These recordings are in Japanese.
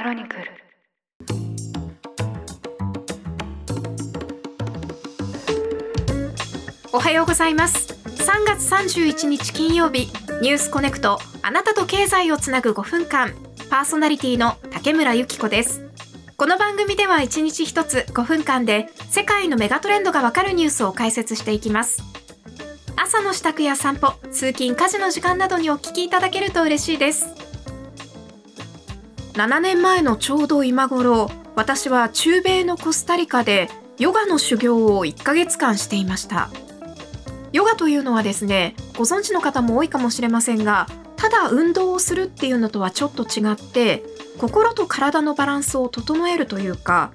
クロニクル。おはようございます。3月31日金曜日ニュースコネクトあなたと経済をつなぐ5分間パーソナリティの竹村由紀子です。この番組では1日1つ5分間で世界のメガトレンドがわかるニュースを解説していきます。朝の支度や散歩通勤家事の時間などにお聞きいただけると嬉しいです。7年前のちょうど今頃私は中米のコスタリカでヨガの修行を1ヶ月間していましたヨガというのはですねご存知の方も多いかもしれませんがただ運動をするっていうのとはちょっと違って心と体のバランスを整えるというか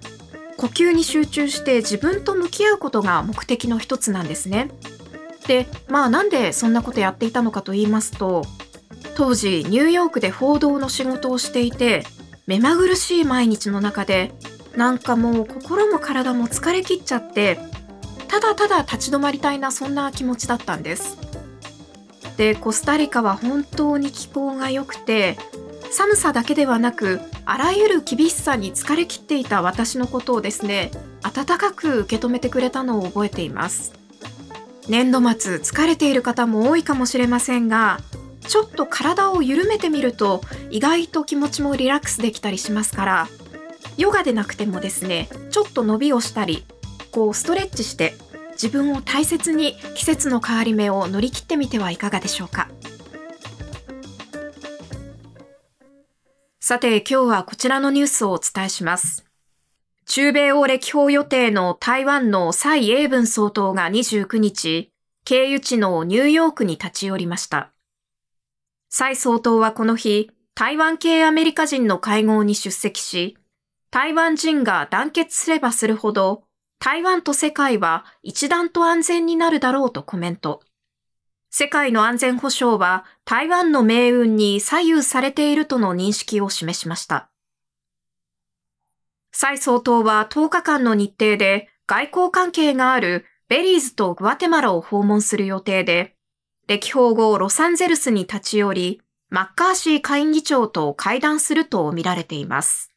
呼吸に集中して自分と向き合うことが目的の一つなんですね。でまあなんでそんなことやっていたのかと言いますと当時ニューヨークで報道の仕事をしていて目まぐるしい毎日の中でなんかもう心も体も疲れきっちゃってただただ立ち止まりたいなそんな気持ちだったんです。でコスタリカは本当に気候が良くて寒さだけではなくあらゆる厳しさに疲れきっていた私のことをですね温かく受け止めてくれたのを覚えています。年度末疲れている方も多いかもしれませんがちょっと体を緩めてみると意外と気持ちもリラックスできたりしますからヨガでなくてもですねちょっと伸びをしたりこうストレッチして自分を大切に季節の変わり目を乗り切ってみてはいかがでしょうか。さて今日はこちらのニュースをお伝えします。中米を歴訪予定の台湾の蔡英文総統が29日経由地のニューヨークに立ち寄りました。蔡総統はこの日、台湾系アメリカ人の会合に出席し、台湾人が団結すればするほど、台湾と世界は一段と安全になるだろうとコメント。世界の安全保障は台湾の命運に左右されているとの認識を示しました。蔡総統は10日間の日程で外交関係があるベリーズとグアテマラを訪問する予定で、歴訪後ロサンゼルスに立ち寄り、マッカーシー下院議長と会談すると見られています。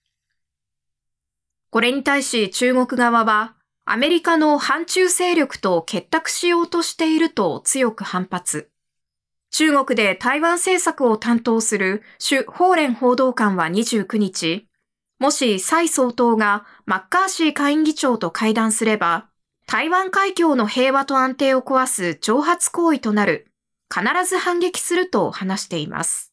これに対し中国側は、アメリカの反中勢力と結託しようとしていると強く反発。中国で台湾政策を担当する朱法蓮報道官は29日、もし蔡総統がマッカーシー下院議長と会談すれば、台湾海峡の平和と安定を壊す挑発行為となる必ず反撃すると話しています。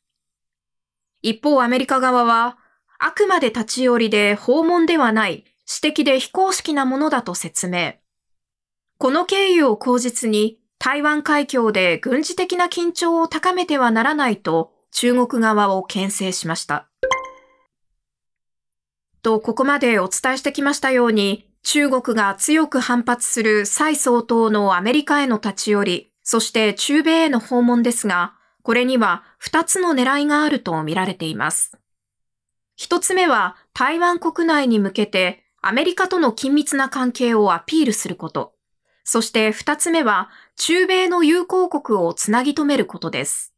一方アメリカ側は、あくまで立ち寄りで訪問ではない私的で非公式なものだと説明。この経緯を口実に台湾海峡で軍事的な緊張を高めてはならないと中国側を牽制しました。と、ここまでお伝えしてきましたように、中国が強く反発する蔡総統のアメリカへの立ち寄り、そして中米への訪問ですが、これには2つの狙いがあると見られています。1つ目は台湾国内に向けてアメリカとの緊密な関係をアピールすること。そして2つ目は中米の友好国をつなぎ止めることです。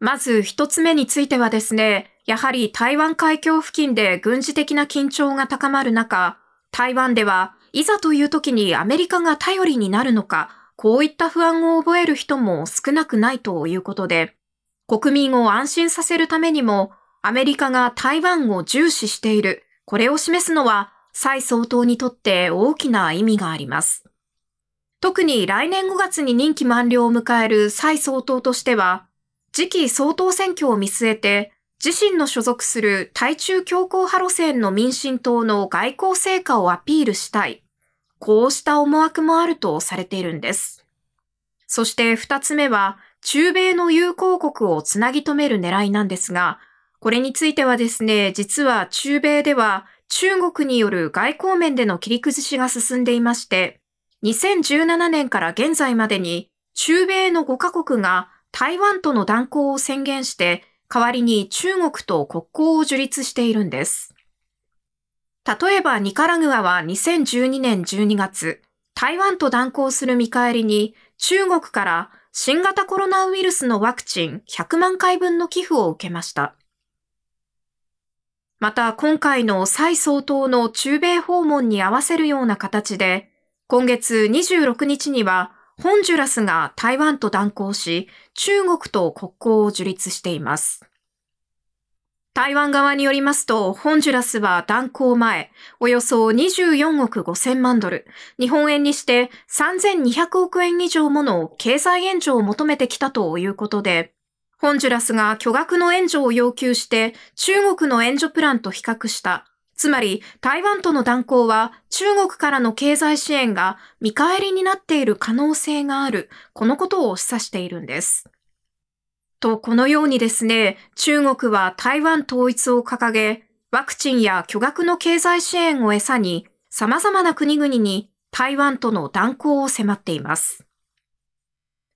まず1つ目についてはですね、やはり台湾海峡付近で軍事的な緊張が高まる中、台湾ではいざという時にアメリカが頼りになるのか、こういった不安を覚える人も少なくないということで、国民を安心させるためにも、アメリカが台湾を重視している、これを示すのは、蔡総統にとって大きな意味があります。特に来年5月に任期満了を迎える蔡総統としては、次期総統選挙を見据えて、自身の所属する対中強硬派路線の民進党の外交成果をアピールしたい。こうした思惑もあるとされているんです。そして二つ目は、中米の友好国をつなぎ止める狙いなんですが、これについてはですね、実は中米では中国による外交面での切り崩しが進んでいまして、2017年から現在までに中米の5カ国が台湾との断交を宣言して、代わりに中国と国交を樹立しているんです。例えばニカラグアは2012年12月、台湾と断交する見返りに中国から新型コロナウイルスのワクチン100万回分の寄付を受けました。また今回の蔡総統の中米訪問に合わせるような形で、今月26日にはホンジュラスが台湾と断交し、中国と国交を樹立しています。台湾側によりますと、ホンジュラスは断交前、およそ24億5000万ドル、日本円にして3200億円以上もの経済援助を求めてきたということで、ホンジュラスが巨額の援助を要求して中国の援助プランと比較した。つまり台湾との断交は中国からの経済支援が見返りになっている可能性がある。このことを示唆しているんです。と、このようにですね、中国は台湾統一を掲げ、ワクチンや巨額の経済支援を餌に、様々な国々に台湾との断交を迫っています。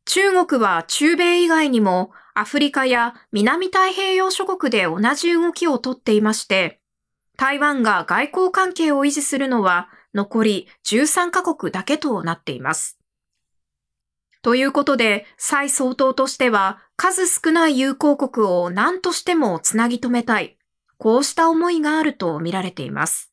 中国は中米以外にもアフリカや南太平洋諸国で同じ動きをとっていまして、台湾が外交関係を維持するのは残り13カ国だけとなっています。ということで、蔡総統としては数少ない友好国を何としてもつなぎ止めたい。こうした思いがあると見られています。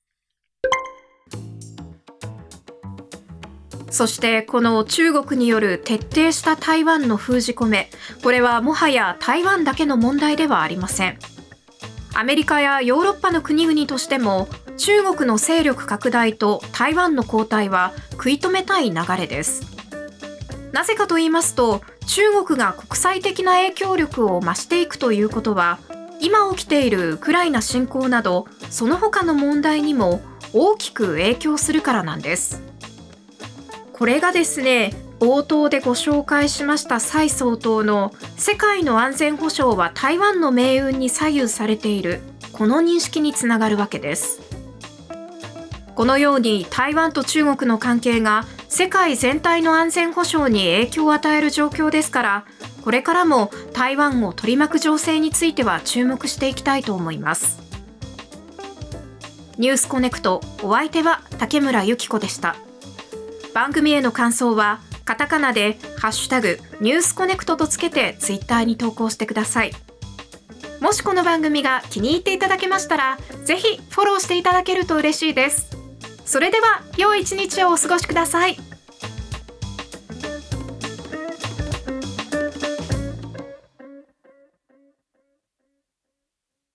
そしてこの中国による徹底した台湾の封じ込め、これはもはや台湾だけの問題ではありません。アメリカやヨーロッパの国々としても中国の勢力拡大と台湾の後退は食い止めたい流れです。なぜかと言いますと中国が国際的な影響力を増していくということは今起きているウクライナ侵攻などその他の問題にも大きく影響するからなんです。これがですね冒頭でご紹介しました蔡総統の世界の安全保障は台湾の命運に左右されているこの認識につながるわけです。このように台湾と中国の関係が世界全体の安全保障に影響を与える状況ですからこれからも台湾を取り巻く情勢については注目していきたいと思います。ニュースコネクトお相手は竹村由紀子でした。番組への感想はカタカナでハッシュタグニュースコネクトとつけてツイッターに投稿してください。もしこの番組が気に入っていただけましたらぜひフォローしていただけると嬉しいです。それでは良い一日をお過ごしください。